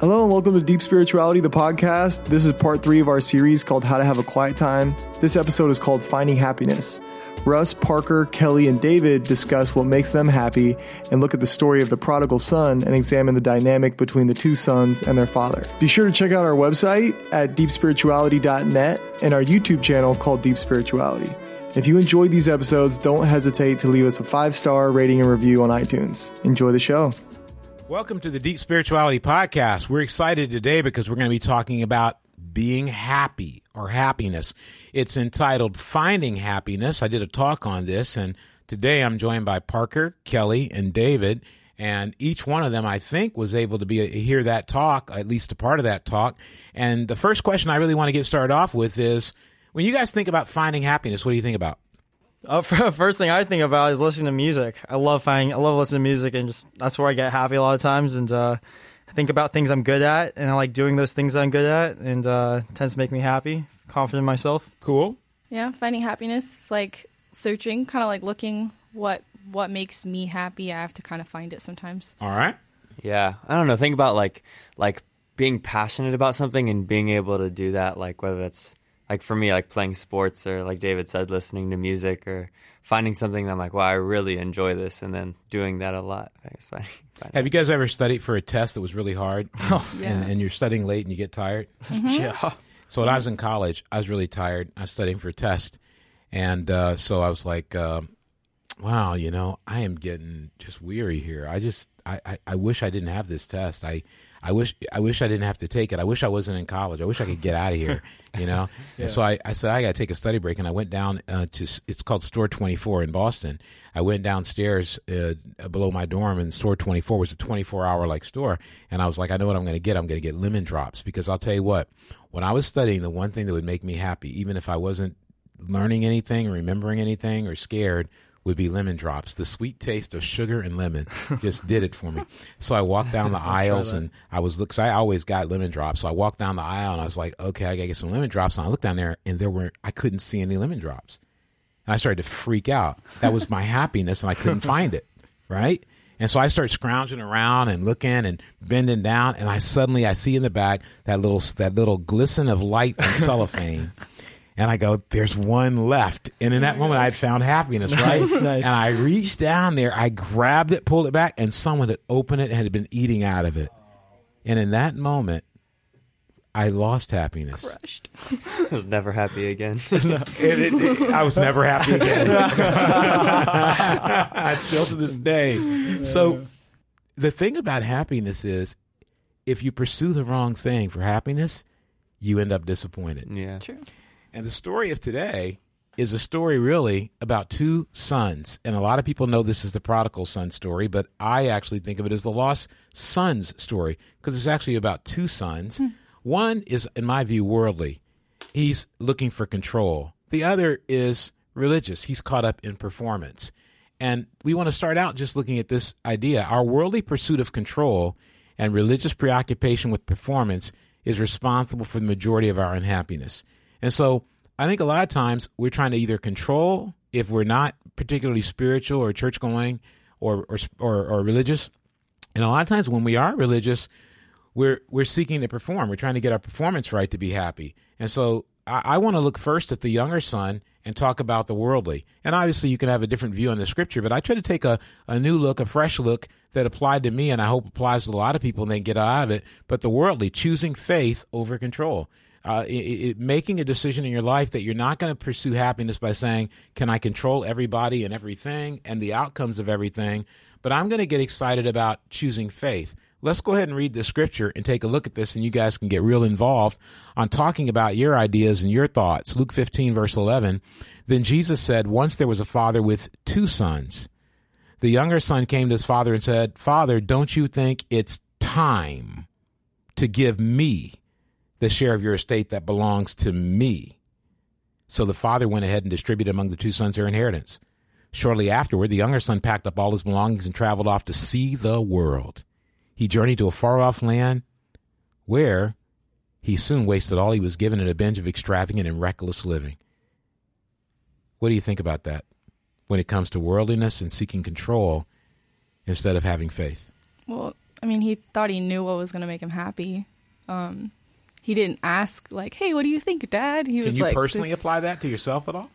Hello and welcome to Deep Spirituality, the podcast. This is part three of our series called How to Have a Quiet Time. This episode is called Finding Happiness. Russ, Parker, Kelly, and David discuss what makes them happy and look at the story of the prodigal son and examine the dynamic between the two sons and their father. Be sure to check out our website at deepspirituality.net and our YouTube channel called Deep Spirituality. If you enjoyed these episodes, don't hesitate to leave us a five star rating and review on iTunes. Enjoy the show. Welcome to the Deep Spirituality Podcast. We're excited today because we're going to be talking about being happy or happiness. It's entitled Finding Happiness. I did a talk on this, and today I'm joined by Parker, Kelly, and David. And each one of them, I think, was able to be hear that talk, at least a part of that talk. And the first question I really want to get started off with is, when you guys think about finding happiness, what do you think about? Uh, first thing I think about is listening to music. I love finding, I love listening to music, and just that's where I get happy a lot of times. And uh, I think about things I'm good at, and I like doing those things I'm good at, and uh, tends to make me happy, confident in myself. Cool. Yeah, finding happiness is like searching, kind of like looking what what makes me happy. I have to kind of find it sometimes. All right. Yeah, I don't know. Think about like like being passionate about something and being able to do that. Like whether that's like for me, like playing sports or like David said, listening to music or finding something that I'm like, wow, I really enjoy this, and then doing that a lot. I guess finding, finding Have you guys ever studied for a test that was really hard, and, Oh, yeah. and, and you're studying late and you get tired? Yeah. So when I was in college, I was really tired. I was studying for a test, and uh, so I was like, uh, "Wow, you know, I am getting just weary here. I just, I, I, I wish I didn't have this test. I, I wish, I wish I didn't have to take it. I wish I wasn't in college. I wish I could get out of here. You know." And so I, I said I got to take a study break, and I went down uh, to it's called Store Twenty Four in Boston. I went downstairs uh, below my dorm, and Store Twenty Four was a twenty four hour like store, and I was like, I know what I'm going to get. I'm going to get lemon drops because I'll tell you what when I was studying, the one thing that would make me happy, even if I wasn't learning anything, or remembering anything, or scared, would be lemon drops. The sweet taste of sugar and lemon just did it for me. So I walked down the aisles and I was look. I always got lemon drops. So I walked down the aisle and I was like, okay, I gotta get some lemon drops. And I looked down there and there were I couldn't see any lemon drops. And I started to freak out. That was my happiness, and I couldn't find it. Right. And so I start scrounging around and looking and bending down, and I suddenly I see in the back that little that little glisten of light and cellophane, and I go, "There's one left." And in that moment, I had found happiness, right? Nice, nice. And I reached down there, I grabbed it, pulled it back, and someone had opened it and had been eating out of it. And in that moment, I lost happiness. Crushed. I was never happy again. It- it- it- I was never happy again. Still to this day. So the thing about happiness is if you pursue the wrong thing for happiness, you end up disappointed. yeah, True. And the story of today is a story really about two sons. And a lot of people know this is the prodigal son story, but I actually think of it as the lost sons story because it's actually about two sons. Hmm. One is, in my view, worldly. He's looking for control. The other is religious. He's caught up in performance. And we want to start out just looking at this idea. Our worldly pursuit of control and religious preoccupation with performance is responsible for the majority of our unhappiness. And so I think a lot of times we're trying to either control if we're not particularly spiritual or church going or, or, or, or religious. And a lot of times when we are religious, we're we're seeking to perform. We're trying to get our performance right to be happy. And so I, I want to look first at the younger son and talk about the worldly. And obviously you can have a different view on the scripture, but I try to take a, a new look, a fresh look that applied to me and I hope applies to a lot of people and they get out of it. But the worldly, choosing faith over control. Uh, it, it, making a decision in your life that you're not going to pursue happiness by saying, "Can I control everybody and everything and the outcomes of everything?" But I'm going to get excited about choosing faith. Let's go ahead and read the scripture and take a look at this, and you guys can get real involved on talking about your ideas and your thoughts. Luke 15, verse 11. Then Jesus said, Once there was a father with two sons. The younger son came to his father and said, Father, don't you think it's time to give me the share of your estate that belongs to me? So the father went ahead and distributed among the two sons their inheritance. Shortly afterward, the younger son packed up all his belongings and traveled off to see the world. He journeyed to a far off land where he soon wasted all he was given in a binge of extravagant and reckless living. What do you think about that when it comes to worldliness and seeking control instead of having faith? Well, I mean, he thought he knew what was going to make him happy. Um, he didn't ask like, "Hey, what do you think, Dad?" He Can was you like, personally this- apply that to yourself at all?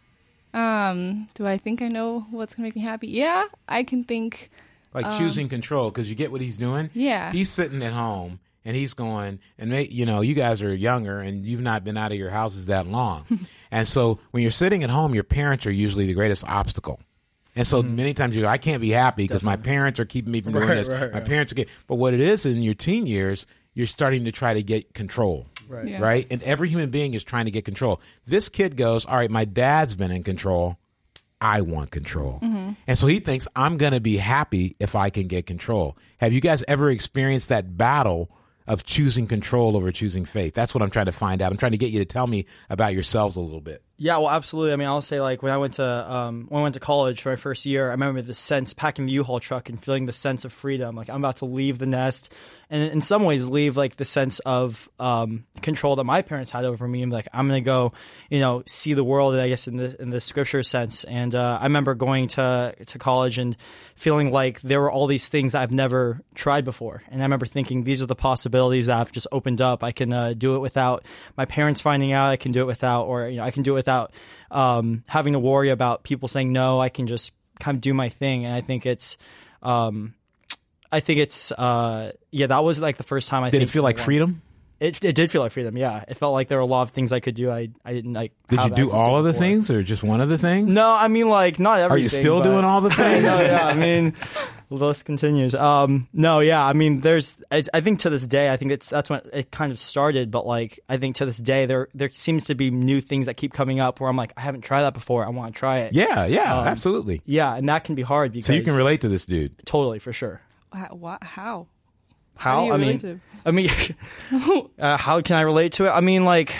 Um, do I think I know what's going to make me happy? Yeah, I can think. Like choosing control because you get what he's doing. Um, Yeah. he's sitting at home and he's going and may, you know you guys are younger and you've not been out of your houses that long, and so when you're sitting at home, your parents are usually the greatest obstacle. And so many times you go, I can't be happy because my parents are keeping me from doing Right, this. right, my right. parents are getting, but what it is in your teen years, you're starting to try to get control. Right. Yeah. Right. And every human being is trying to get control. This kid goes, All right, my dad's been in control. I want control. Mm-hmm. And so he thinks, I'm going to be happy if I can get control. Have you guys ever experienced that battle of choosing control over choosing faith? That's what I'm trying to find out. I'm trying to get you to tell me about yourselves a little bit. Yeah, well, absolutely. I mean, I'll say like when I went to um, when I went to college for my first year, I remember the sense packing the U-Haul truck and feeling the sense of freedom. Like I'm about to leave the nest, and in some ways leave like the sense of um, control that my parents had over me. I'm like I'm gonna go, you know, see the world. And I guess in the in the scripture sense. And uh, I remember going to to college and feeling like there were all these things that I've never tried before. And I remember thinking these are the possibilities that I've just opened up. I can uh, do it without my parents finding out. I can do it without, or you know, I can do it without um, having to worry about people saying no. I can just kind of do my thing. And I think it's, um, I think it's, uh, yeah, that was like the first time I Did think it feel like freedom? It, it did feel like freedom. Yeah, it felt like there were a lot of things I could do. I I didn't like. Did you do all of the before. things or just one of the things? No, I mean like not everything. Are you still but- doing all the things? no, yeah. I mean, the list continues. Um, no, yeah. I mean, there's. I, I think to this day, I think it's that's when it kind of started. But like, I think to this day, there there seems to be new things that keep coming up where I'm like, I haven't tried that before. I want to try it. Yeah, yeah, Um, absolutely. yeah, and that can be hard because So you can relate to this dude. totally for sure. How? What, how? How? do you I mean, to? I mean, uh, how can I relate to it? I mean, like,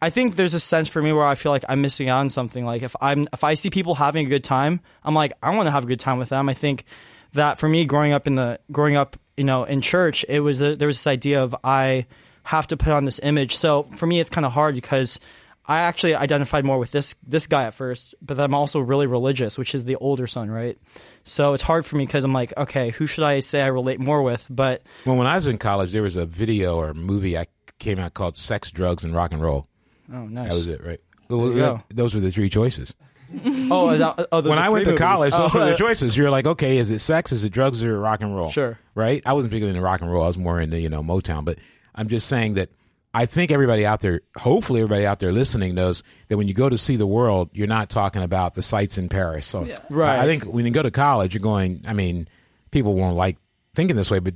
I think there's a sense for me where I feel like I'm missing out on something. Like, if I'm if I see people having a good time, I'm like, I want to have a good time with them. I think that for me, growing up in the growing up, you know, in church, it was a, there was this idea of I have to put on this image. So for me, it's kind of hard because. I actually identified more with this this guy at first, but I'm also really religious, which is the older son, right? So it's hard for me because I'm like, okay, who should I say I relate more with? But Well, when I was in college, there was a video or movie I came out called "Sex, Drugs, and Rock and Roll." oh, nice. That was it, right? you go. Those were the three choices. Oh, that, oh those when are I went three to movies. college, those Oh, were the uh, choices. You're like, okay, is it sex? Is it drugs or rock and roll? Sure. Right? I wasn't particularly into rock and roll. I was more into, you know, Motown. But I'm just saying that I think everybody out there, hopefully everybody out there listening knows that when you go to see the world, you're not talking about the sights in Paris. So Yeah. Right. I think when you go to college, you're going, I mean, people won't like thinking this way, but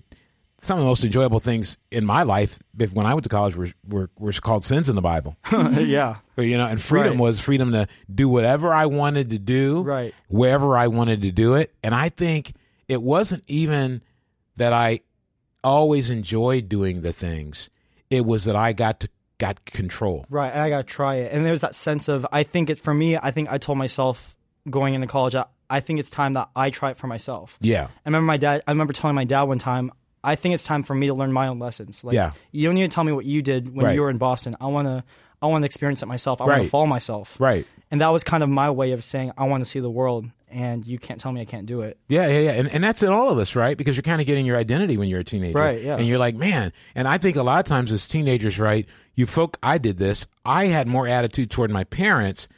some of the most enjoyable things in my life, if, when I went to college, were, were, were called sins in the Bible. yeah. But, you know, and freedom Right. was freedom to do whatever I wanted to do, Right. Wherever I wanted to do it, and I think it wasn't even that I always enjoyed doing the things; it was that I got to got control. Right. I gotta try it. And there's that sense of I think it for me. I think I told myself going into college. I, I think it's time that I try it for myself. Yeah, I remember my dad. I remember telling my dad one time. I think it's time for me to learn my own lessons. Like, Yeah. you don't need to tell me what you did when Right. you were in Boston. I want to. I want to experience it myself. I want to follow myself. right. And that was kind of my way of saying I want to see the world, and you can't tell me I can't do it. Yeah, yeah, yeah. And, and that's in all of us, right? Because you're kind of getting your identity when you're a teenager. Right, yeah. And you're like, man, and I think a lot of times as teenagers, right, you folk, I did this. I had more attitude toward my parents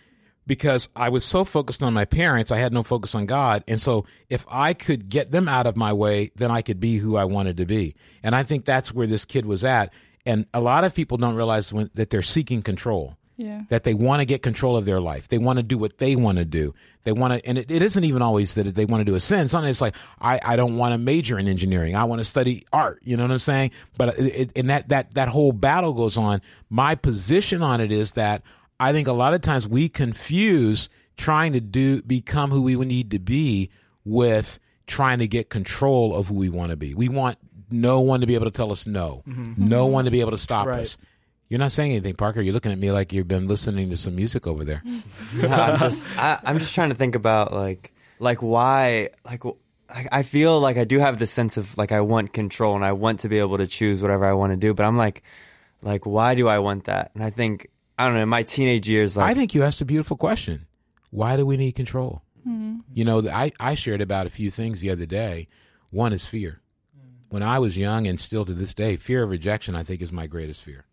because I was so focused on my parents, I had no focus on God. And so if I could get them out of my way, then I could be who I wanted to be. And I think that's where this kid was at. And a lot of people don't realize when, that they're seeking control Yeah. that they want to get control of their life. They want to do what they want to do. They want to, and it, it isn't even always that they want to do a sin. Sometimes it's like, I, I don't want to major in engineering. I want to study art. You know what I'm saying? But it, it, and that, that, that whole battle goes on. My position on it is that I think a lot of times we confuse trying to do, become who we need to be with trying to get control of who we want to be. We want no one to be able to tell us no, mm-hmm. no one to be able to stop Right. us. You're not saying anything, Parker. You're looking at me like you've been listening to some music over there. I'm just I, I'm just trying to think about like like why like I feel like I do have this sense of like I want control and I want to be able to choose whatever I want to do, but I'm like like why do I want that? And I think I don't know. In my teenage years, like I think you asked a beautiful question. Why do we need control? Mm-hmm. You know, I, I shared about a few things the other day. One is fear. When I was young and still to this day, fear of rejection I think is my greatest fear.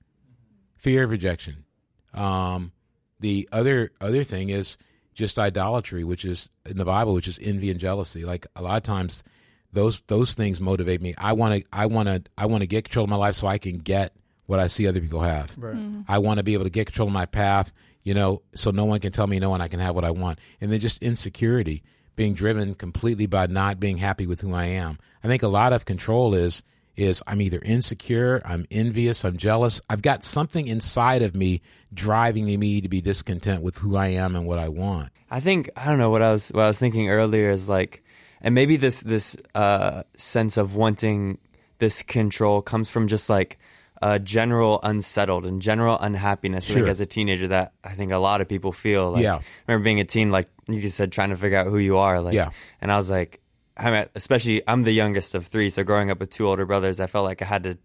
Fear of rejection. Um, the other other thing is just idolatry, which is in the Bible, which is envy and jealousy. Like a lot of times, those those things motivate me. I want to I want to I want to get control of my life so I can get what I see other people have. Right. I want to be able to get control of my path, you know, so no one can tell me no and I can have what I want. And then just insecurity, being driven completely by not being happy with who I am. I think a lot of control is is I'm either insecure, I'm envious, I'm jealous. I've got something inside of me driving me to be discontent with who I am and what I want. I think I don't know what I was what I was thinking earlier is like, and maybe this this uh, sense of wanting this control comes from just like uh, general unsettled and general unhappiness. I Sure. think as a teenager that I think a lot of people feel. Like, Yeah. I remember being a teen, like you just said, trying to figure out who you are. Like, Yeah. and I was like. I'm at, especially I'm the youngest of three, so growing up with two older brothers, I felt like I had to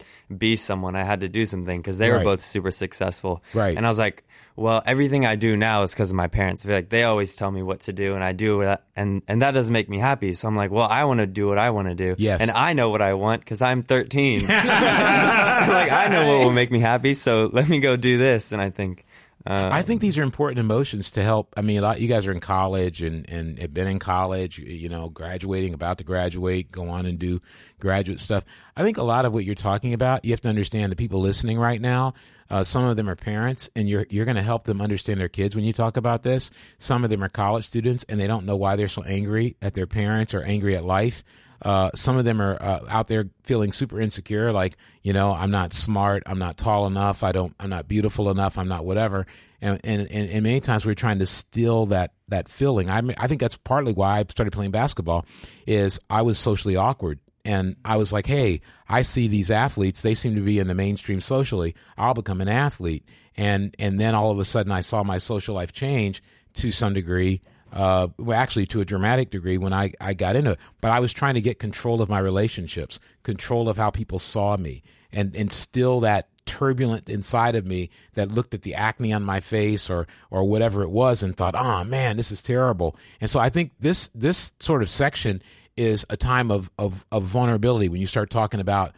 be someone. I had to do something because they Right. were both super successful. Right. And I was like, well, everything I do now is because of my parents. I feel like they always tell me what to do, and I do it, and and that doesn't make me happy. So I'm like, well, I want to do what I want to do. Yes. And I know what I want because I'm 13. like I know what will make me happy. So let me go do this. And I think. Uh, I think these are important emotions to help. I mean, a lot you guys are in college and and have been in college, you- you know, graduating, about to graduate, go on and do graduate stuff. I think a lot of what you're talking about, you have to understand the people listening right now. Uh, some of them are parents, and you're you're going to help them understand their kids when you talk about this. Some of them are college students, and they don't know why they're so angry at their parents or angry at life. Uh, some of them are uh, out there feeling super insecure, like you know, I'm not smart, I'm not tall enough, I don't, I'm not beautiful enough, I'm not whatever. And and and, and many times we're trying to steal that that feeling. I mean, I think that's partly why I started playing basketball. Is I was socially awkward. And I was like, hey, I see these athletes. They seem to be in the mainstream socially. I'll become an athlete. And and then all of a sudden, I saw my social life change to some degree uh, well, actually to a dramatic degree when I, I got into it. But I was trying to get control of my relationships, control of how people saw me, and and still that turbulent inside of me that looked at the acne on my face or or whatever it was and thought, oh man, this is terrible. And so I think this this sort of section is a time of of, of vulnerability when you start talking about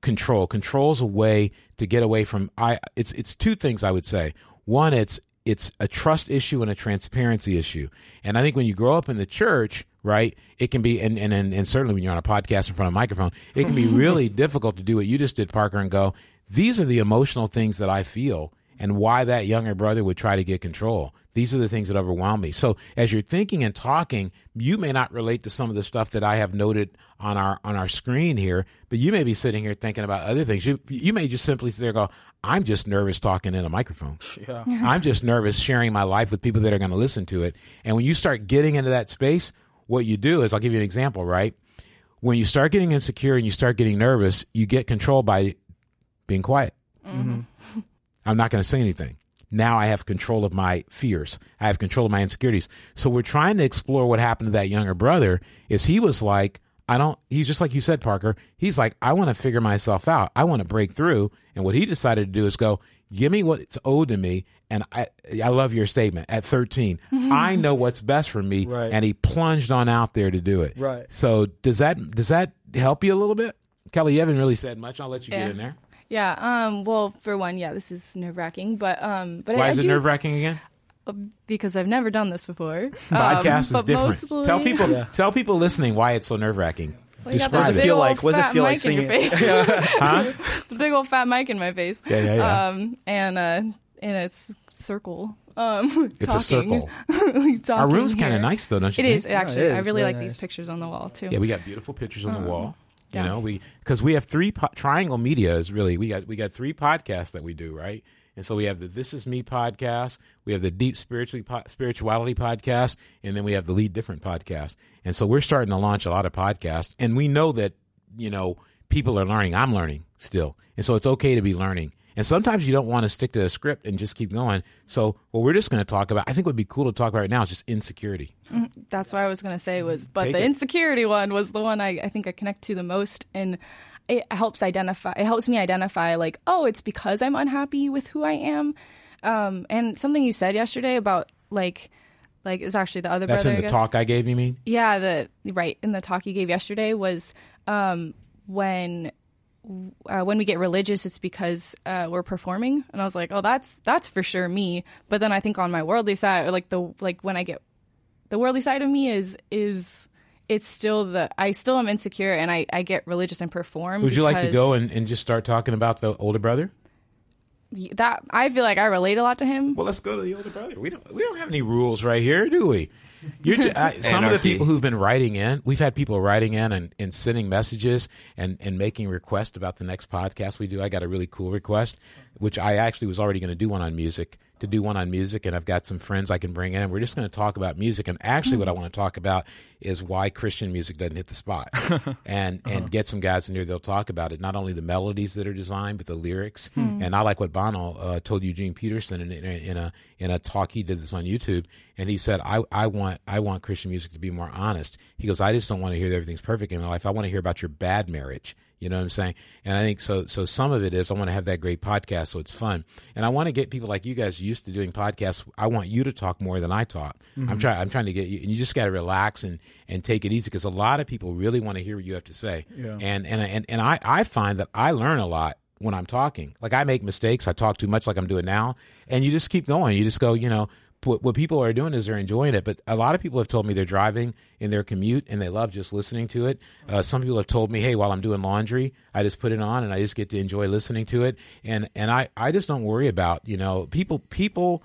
control. Control is a way to get away from I it's it's two things I would say. One, it's it's a trust issue and a transparency issue. And I think when you grow up in the church, right, it can be and and, and, and certainly when you're on a podcast in front of a microphone, it can be really difficult to do what you just did, Parker, and go, these are the emotional things that I feel and why that younger brother would try to get control. These are the things that overwhelm me. So as you're thinking and talking, you may not relate to some of the stuff that I have noted on our on our screen here, but you may be sitting here thinking about other things. You you may just simply sit there and go, I'm just nervous talking in a microphone. Yeah. I'm just nervous sharing my life with people that are going to listen to it. And when you start getting into that space, what you do is I'll give you an example, right? When you start getting insecure and you start getting nervous, you get control by being quiet. Mm-hmm. I'm not going to say anything. Now I have control of my fears. I have control of my insecurities. So we're trying to explore what happened to that younger brother is he was like, I don't, he's just like you said, Parker. He's like, I want to figure myself out. I want to break through. And what he decided to do is go, give me what's owed to me. And I, I love your statement at 13. I know what's best for me. Right. And he plunged on out there to do it. Right. So does that, does that help you a little bit? Kelly, you haven't really said much. I'll let you Yeah. get in there. Yeah. Um. Well, for one, yeah, this is nerve wracking, but um. But Why I, is I it do, nerve wracking again? Because I've never done this before. podcast Um, is different. mostly- Tell people, Yeah. tell people listening why it's so nerve wracking. Well, you got Describe it. big Feel old like- what's it fat feel like mic in your singing? face. Huh? it's a big old fat mic in my face. Yeah, yeah, yeah. Um, and uh, and it's circle. Um, It's a talking. circle. Our room's kind of nice though, don't you It think? is actually. it I really very like these pictures on the wall too. Yeah, we got beautiful pictures on the wall. You yeah. know, we because we have three po- Triangle Media is really we got we got three podcasts that we do right, and so we have the This Is Me podcast, we have the Deep Spiritually po- Spirituality podcast, and then we have the Lead Different podcast. And so we're starting to launch a lot of podcasts, and we know that you know people are learning. I'm learning still, and so it's okay to be learning. And sometimes you don't want to stick to a script and just keep going. So what we're just going to talk about, I think would be cool to talk about right now is just insecurity. That's what I was gonna say was, but Take the it. insecurity one was the one I, I think I connect to the most, and it helps identify. It helps me identify like, oh, it's because I'm unhappy with who I am. Um, and something you said yesterday about like, like it was actually the other That's brother. in I the guess. talk I gave. You mean? Yeah, the right in the talk you gave yesterday was um, when uh, when we get religious, it's because uh, we're performing, and I was like, oh, that's that's for sure me. But then I think on my worldly side, or like the like when I get the worldly side of me is is it's still the I still am insecure, and I I get religious and perform. Would you like to go and, and just start talking about the older brother? that I feel like I relate a lot to him. Well, let's go to the older brother. We don't we don't have any rules right here, do we? You're I, some of the people who've been writing in. We've had people writing in and, and sending messages and, and making requests about the next podcast we do. I got a really cool request, which I actually was already going to do one on music. To do one on music, and I've got some friends I can bring in. We're just going to talk about music, and actually, what I want to talk about is why Christian music doesn't hit the spot, and and get some guys in here. They'll talk about it, not only the melodies that are designed, but the lyrics. And I like what Bono uh, told Eugene Peterson in, in, a, in a in a talk he did this on YouTube, and he said, I, I want I want Christian music to be more honest. He goes, I just don't want to hear that everything's perfect in my life. I want to hear about your bad marriage. You know what I'm saying? And I think so. So some of it is I want to have that great podcast, so it's fun, and I want to get people like you guys used to doing podcasts. I want you to talk more than I talk. I'm mm-hmm. trying. I'm trying to get you, and you just got to relax and and take it easy because a lot of people really want to hear what you have to say. Yeah. And and and and I I find that I learn a lot when I'm talking. Like I make mistakes. I talk too much, like I'm doing now, and you just keep going. You just go. You know. What, what people are doing is they're enjoying it, but a lot of people have told me they're driving in their commute and they love just listening to it. Uh, some people have told me, "Hey, while I'm doing laundry, I just put it on and I just get to enjoy listening to it." And and I I just don't worry about you know people people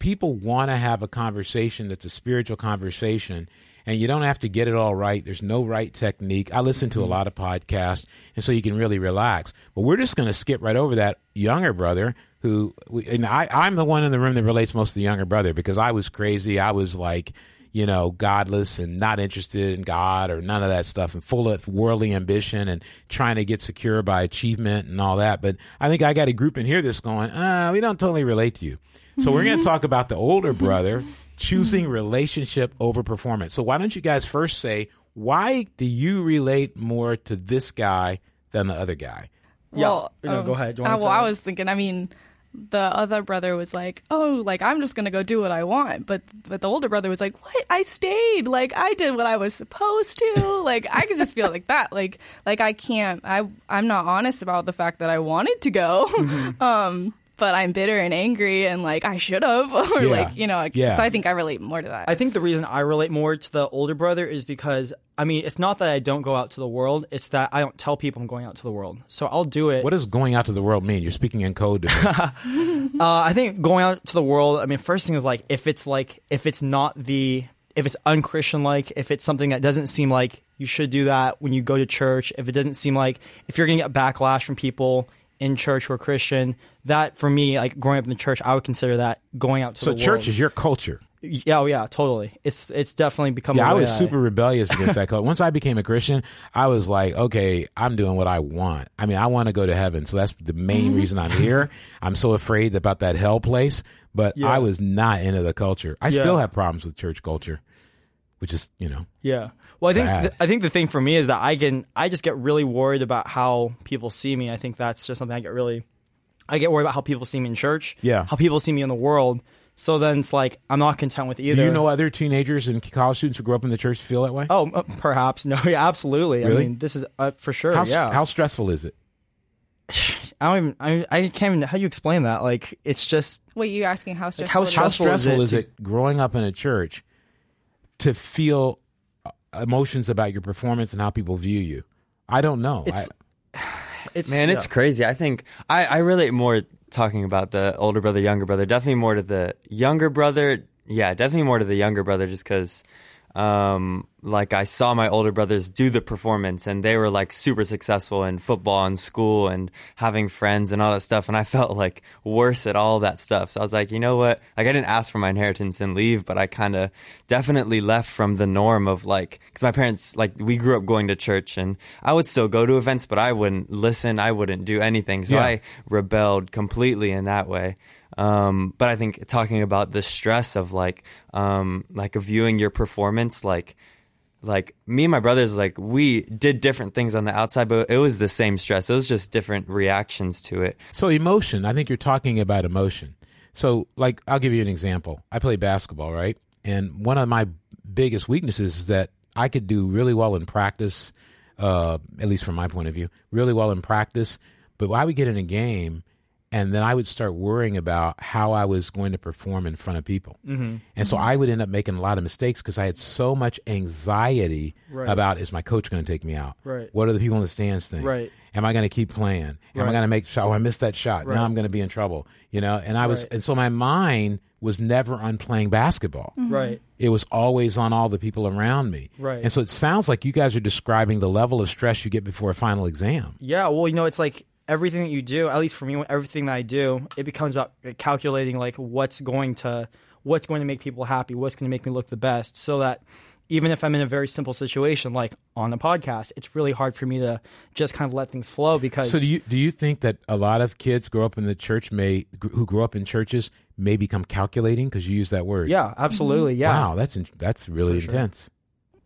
people want to have a conversation that's a spiritual conversation and you don't have to get it all right there's no right technique i listen to a lot of podcasts and so you can really relax but we're just going to skip right over that younger brother who we, and I, i'm the one in the room that relates most to the younger brother because i was crazy i was like you know, godless and not interested in God or none of that stuff and full of worldly ambition and trying to get secure by achievement and all that. But I think I got a group in here that's going, uh, we don't totally relate to you. So we're going to talk about the older brother choosing relationship over performance. So why don't you guys first say, why do you relate more to this guy than the other guy? Yeah. No, go ahead. Uh, well, I was thinking. I mean, the other brother was like, "Oh, like I'm just gonna go do what I want," but but the older brother was like, "What? I stayed. Like I did what I was supposed to. like I could just feel like that. Like like I can't. I I'm not honest about the fact that I wanted to go. Mm-hmm. um." But I'm bitter and angry, and like I should have, or Yeah. like you know. like- Yeah. So I think I relate more to that. I think the reason I relate more to the older brother is because I mean, it's not that I don't go out to the world; it's that I don't tell people I'm going out to the world. So I'll do it. What does going out to the world mean? You're speaking in code. Uh, I think going out to the world. I mean, first thing is like if it's like if it's not the if it's unchristian like if it's something that doesn't seem like you should do that when you go to church. If it doesn't seem like if you're gonna get backlash from people in church were Christian, that for me, like growing up in the church, I would consider that going out to so the church world. is your culture. yeah, oh yeah, totally. It's it's definitely become. Yeah, a I was super rebellious against that code. Once I became a Christian, I was like, okay, I'm doing what I want. I mean, I want to go to heaven. So that's the main mm-hmm. reason I'm here. I'm so afraid about that hell place, but Yeah. I was not into the culture. I Yeah. still have problems with church culture, which is, you know, Yeah. Well, I think th- I think the thing for me is that I can I just get really worried about how people see me. I think that's just something I get really I get worried about how people see me in church. Yeah. How people see me in the world. So then it's like I'm not content with either. do you know other teenagers and college students who grew up in the church feel that way? Oh, uh, perhaps no. Yeah, absolutely. Really? I mean, this is uh, for sure. how, yeah. how stressful is it? I don't even. I, I can't even. How do you explain that? Like, it's just. Wait, you asking how stressful? how it is? How stressful is stressful it is it growing up in a church to feel uh, emotions about your performance and how people view you? I don't know. It's- I- It's Man, yeah. it's crazy. I think I, I relate more talking about the older brother, younger brother. Definitely more to the younger brother. Yeah, definitely more to the younger brother just because, um, like I saw my older brothers do the performance and they were like super successful in football and school and having friends and all that stuff. And I felt like worse at all that stuff. So I was like, you know what? Like I didn't ask for my inheritance and leave, but I kind of definitely left from the norm of like, cause my parents, like we grew up going to church and I would still go to events, but I wouldn't listen. I wouldn't do anything. So Yeah. I rebelled completely in that way. Um, but I think talking about the stress of like, um, like viewing your performance, like, like me and my brothers, like we did different things on the outside, but it was the same stress. It was just different reactions to it. So emotion, I think you're talking about emotion. So like I'll give you an example. I play basketball, right? And one of my biggest weaknesses is that I could do really well in practice uh, at least from my point of view, really well in practice. But I would get in a game, and then I would start worrying about how I was going to perform in front of people. Mm-hmm. And so I would end up making a lot of mistakes because I had so much anxiety Right. about is my coach going to take me out? Right. What are the people in the stands think? Right. Am I going to keep playing? Am I going to make shot? Oh, I missed that shot. Right. Now I'm going to be in trouble. You know, and I was, Right. and so my mind was never on playing basketball. Right. It was always on all the people around me. Right. And so it sounds like you guys are describing the level of stress you get before a final exam. Yeah, well, you know, it's like everything that you do, at least for me, everything that I do, it becomes about calculating like what's going to what's going to make people happy, what's going to make me look the best, so that even if I'm in a very simple situation like on a podcast, it's really hard for me to just kind of let things flow because So do you do you think that a lot of kids grow up in the church may who grow up in churches may become calculating because you use that word? yeah, absolutely, yeah. Wow, that's in, that's really For sure.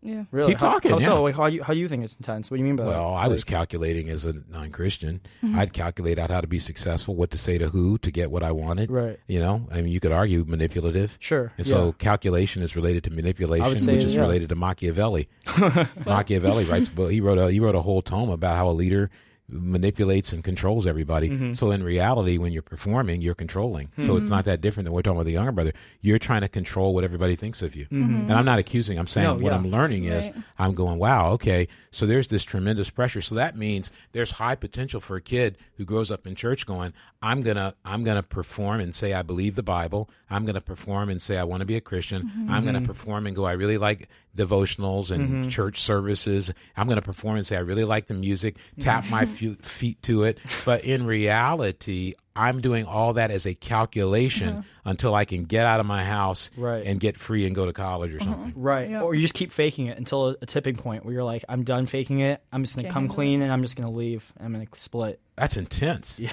Intense. Yeah. Really? Keep How- talking, How, so? yeah. Like, how you how do you think it's intense? What do you mean by that? Well, I was calculating as a non-Christian. Mm-hmm. I'd calculate out how to be successful, what to say to who to get what I wanted. Right. You know, I mean, you could argue manipulative. Sure, And yeah. so calculation is related to manipulation, say, which is yeah. related to Machiavelli. Machiavelli writes, but he wrote a he wrote a whole tome about how a leader manipulates and controls everybody. Mm-hmm. So in reality, when you're performing, you're controlling. So it's not that different than we're talking about the younger brother. You're trying to control what everybody thinks of you. And I'm not accusing. I'm saying Mm-hmm. No, what yeah. I'm learning is Right. I'm going, wow, okay. So there's this tremendous pressure. So that means there's high potential for a kid who grows up in church going, I'm gonna I'm gonna perform and say I believe the Bible. I'm gonna perform and say I want to be a Christian. I'm gonna perform and go, I really like devotionals and mm-hmm. church services. I'm gonna perform and say I really like the music, mm-hmm. tap my few feet to it. But in reality, I'm doing all that as a calculation uh-huh. until I can get out of my house Right. and get free and go to college or uh-huh. something. Right. Yeah. Or you just keep faking it until a, a tipping point where you're like, I'm done faking it. I'm just going to come handle clean and I'm just going to leave. I'm going to split. That's intense.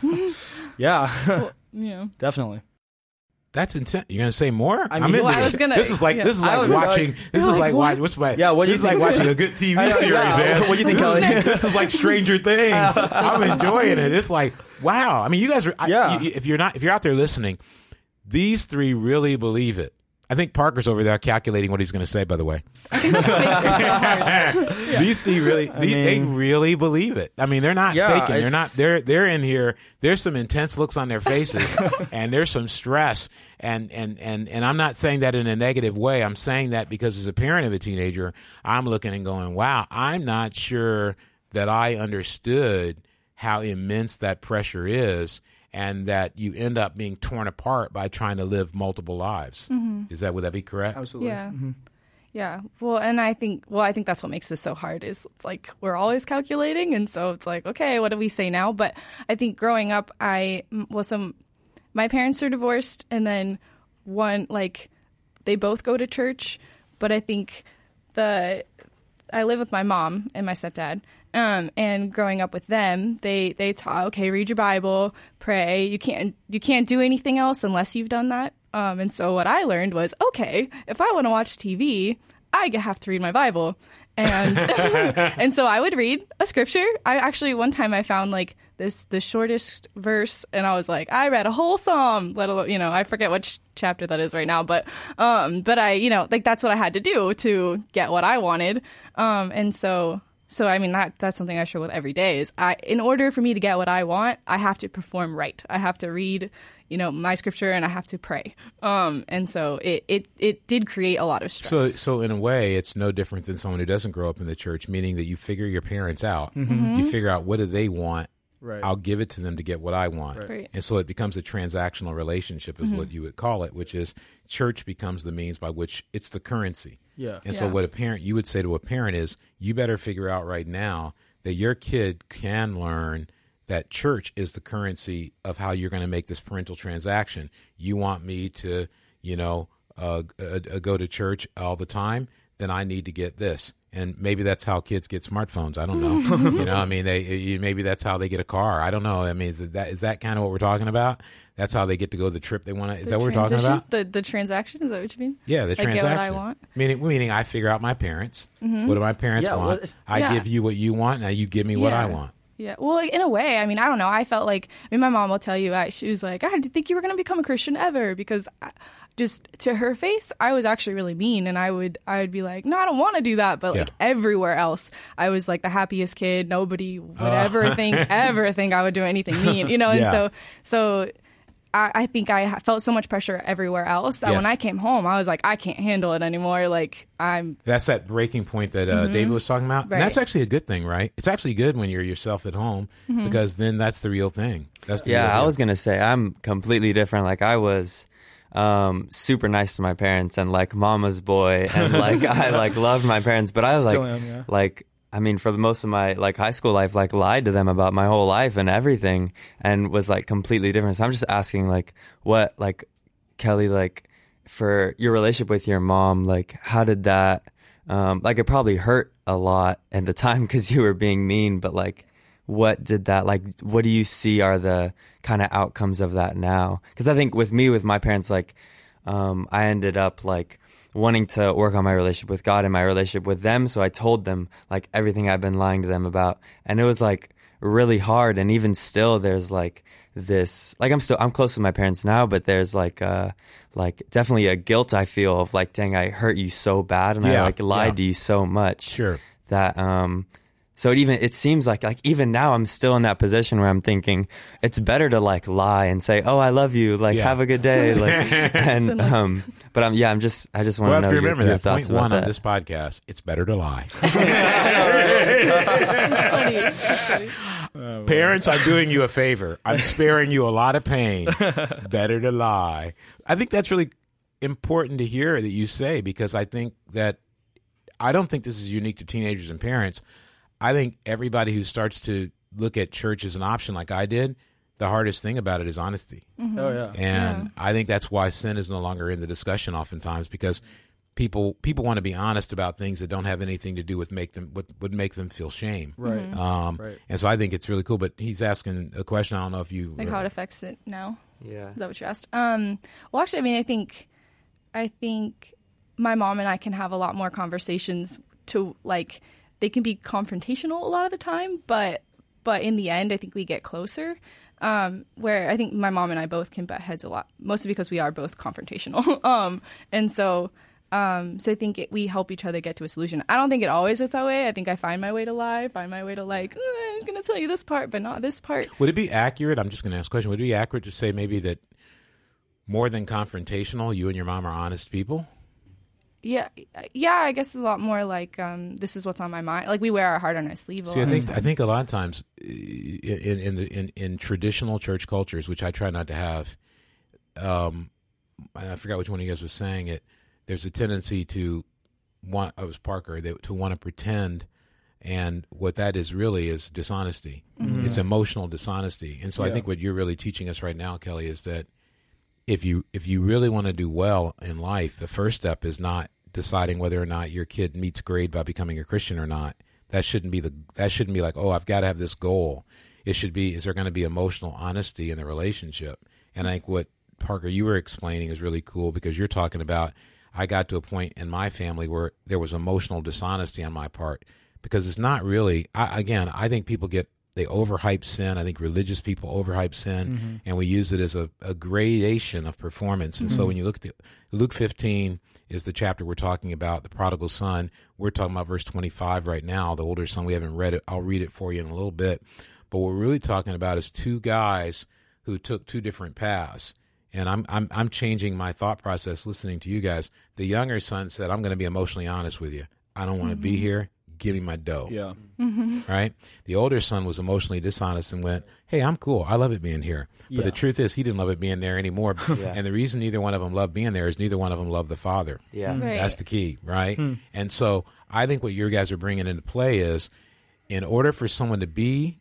Yeah, Yeah. definitely. That's intense. You're gonna say more? I am mean- into Well, I this. was gonna- this is like yeah. this is like was like- watching. this is like, what? what's my? Yeah, what you this is like watching a good TV know, series, yeah. man. What do you think, Kelly? This is like Stranger Things. I'm enjoying it. It's like wow. I mean, you guys are. I- Yeah. you- if you're not, if you're out there listening, these three really believe it. I think Parker's over there calculating what he's going to say. By the way, That's what makes it so hard. these three really, the- they mean- really believe it. I mean, they're not Yeah, faking. They're not. They're they're in here. There's some intense looks on their faces, and there's some stress. And and and and I'm not saying that in a negative way. I'm saying that because as a parent of a teenager, I'm looking and going, "Wow, I'm not sure that I understood how immense that pressure is." And that you end up being torn apart by trying to live multiple lives. Mm-hmm. Is that would that be correct? Absolutely. Yeah. Mm-hmm. Yeah. Well, and I think well, I think that's what makes this so hard is it's like we're always calculating and so it's like, okay, what do we say now? But I think growing up I was some my parents are divorced and then one like they both go to church, but I think the I live with my mom and my stepdad. Um, and growing up with them, they they taught okay, read your Bible, pray. You can't you can't do anything else unless you've done that. Um, and so what I learned was okay, if I want to watch TV, I have to read my Bible. And and so I would read a scripture. I actually one time I found like this the shortest verse, and I was like, I read a whole psalm. Let alone you know I forget which chapter that is right now, but um, but I you know like that's what I had to do to get what I wanted. Um, and so so I mean that that's something I struggle with every day. Is I in order for me to get what I want, I have to perform right. I have to read you know my scripture and I have to pray. Um, and so it it it did create a lot of stress. So, so in a way, it's no different than someone who doesn't grow up in the church. Meaning that you figure your parents out, you figure out what do they want. Right. I'll give it to them to get what I want, Right. and so it becomes a transactional relationship, is what you would call it. Which is church becomes the means by which it's the currency. Yeah. And so, what a parent you would say to a parent is, you better figure out right now that your kid can learn that church is the currency of how you're going to make this parental transaction. You want me to, you know, uh, uh, uh, go to church all the time, then I need to get this. And maybe that's how kids get smartphones. I don't know. you know, I mean, they maybe that's how they get a car. I don't know. I mean, is that is that kind of what we're talking about? That's how they get to go the trip they want to. Is that what we're talking about? The the transaction is that what you mean? Yeah, the Like, get what transaction. I want? Mm-hmm. Meaning, meaning, I figure out my parents. What do my parents Yeah, want? it's- I Yeah. give you what you want. Now you give me what I want. Yeah. Well, like, in a way, I mean, I don't know. I felt like, I mean, my mom will tell you, I, she was like, I didn't think you were going to become a Christian ever because I, just to her face, I was actually really mean, and I would I would be like, no, I don't want to do that, but like everywhere else, I was like the happiest kid. Nobody would Oh. ever think ever think I would do anything mean, you know. And Yeah. so so. I, I think I felt so much pressure everywhere else that when I came home, I was like, I can't handle it anymore. Like I'm That's that breaking point that uh, David was talking about. Mm-hmm. Right. And that's actually a good thing, right? It's actually good when you're yourself at home Mm-hmm. because then that's the real thing. That's the Yeah, real I was gonna say I'm completely different. Like I was um, super nice to my parents and like mama's boy, and like I like loved my parents, but I was like am, yeah. like. I mean, for the most of my like high school life, like lied to them about my whole life and everything, and was like completely different. So I'm just asking, like, what, like, Kelly, like, for your relationship with your mom, like, how did that, um, like, it probably hurt a lot at the time because you were being mean, but like, what did that like what do you see are the kind of outcomes of that now because i think with me with my parents like um, i ended up like wanting to work on my relationship with god and my relationship with them so i told them like everything i've been lying to them about and it was like really hard and even still there's like this like i'm still i'm close with my parents now but there's like uh like definitely a guilt i feel of like dang i hurt you so bad and i like lied yeah. to you so much Sure. that um so it even it seems like like even now I'm still in that position where I'm thinking it's better to like lie and say oh I love you like Yeah. have a good day like and um but I'm yeah I'm just I just want Well, to have know to your, remember your that thoughts point about one that. on this podcast. It's better to lie. Parents, I'm doing you a favor. I'm sparing you a lot of pain. Better to lie. I think that's really important to hear that you say because I think that I don't think this is unique to teenagers and parents. I think everybody who starts to look at church as an option like I did, the hardest thing about it is honesty. Oh yeah. And I think that's why sin is no longer in the discussion oftentimes because people people want to be honest about things that don't have anything to do with make them what would make them feel shame. Right. Um, Right. And so I think it's really cool. But he's asking a question. I don't know if you like how it affects it now. yeah Is that what you asked? Um, well, actually, I mean, I think, I think my mom and I can have a lot more conversations. To like, they can be confrontational a lot of the time, but but in the end, I think we get closer. Um, where I think my mom and I both can butt heads a lot, mostly because we are both confrontational. um, and so. Um, so I think it, we help each other get to a solution. I don't think it always is that way. I think I find my way to lie, find my way to like, "Eh, I'm gonna tell you this part, but not this part. would it be accurate? I'm just going to ask a question. Would it be accurate to say maybe that more than confrontational, you and your mom are honest people? Yeah, yeah. I guess a lot more like um, this is what's on my mind. Like we wear our heart on our sleeve. A See, I think I think a lot of times uh, in in in, in traditional church cultures, which I try not to have, um, I forgot which one of you guys was saying it. There's a tendency to want. I was Parker. They, to want to pretend, and what that is really is dishonesty. It's emotional dishonesty. And so I think what you're really teaching us right now, Kelly, is that if you if you really want to do well in life, the first step is not deciding whether or not your kid meets grade by becoming a Christian or not. That shouldn't be the that shouldn't be like, oh, I've got to have this goal. It should be is there going to be emotional honesty in the relationship? And I think what Parker you were explaining is really cool because you're talking about I got to a point in my family where there was emotional dishonesty on my part because it's not really I, again, I think people get they overhype sin. I think religious people overhype sin, mm-hmm. and we use it as a, a gradation of performance. And so mm-hmm. when you look at the, Luke 15 is the chapter we're talking about, the prodigal son. We're talking about verse 25 right now, the older son. We haven't read it. I'll read it for you in a little bit. But what we're really talking about is two guys who took two different paths. And I'm I'm I'm changing my thought process listening to you guys. The younger son said, "I'm going to be emotionally honest with you. I don't want to be mm-hmm. here. Give me my dough." Yeah. Mm-hmm. right? The older son was emotionally dishonest and went, "Hey, I'm cool. I love it being here." But Yeah. the truth is, he didn't love it being there anymore. And the reason neither one of them loved being there is neither one of them loved the father. yeah mm-hmm. Right. That's the key, right? Hmm. And so I think what your guys are bringing into play is, in order for someone to be,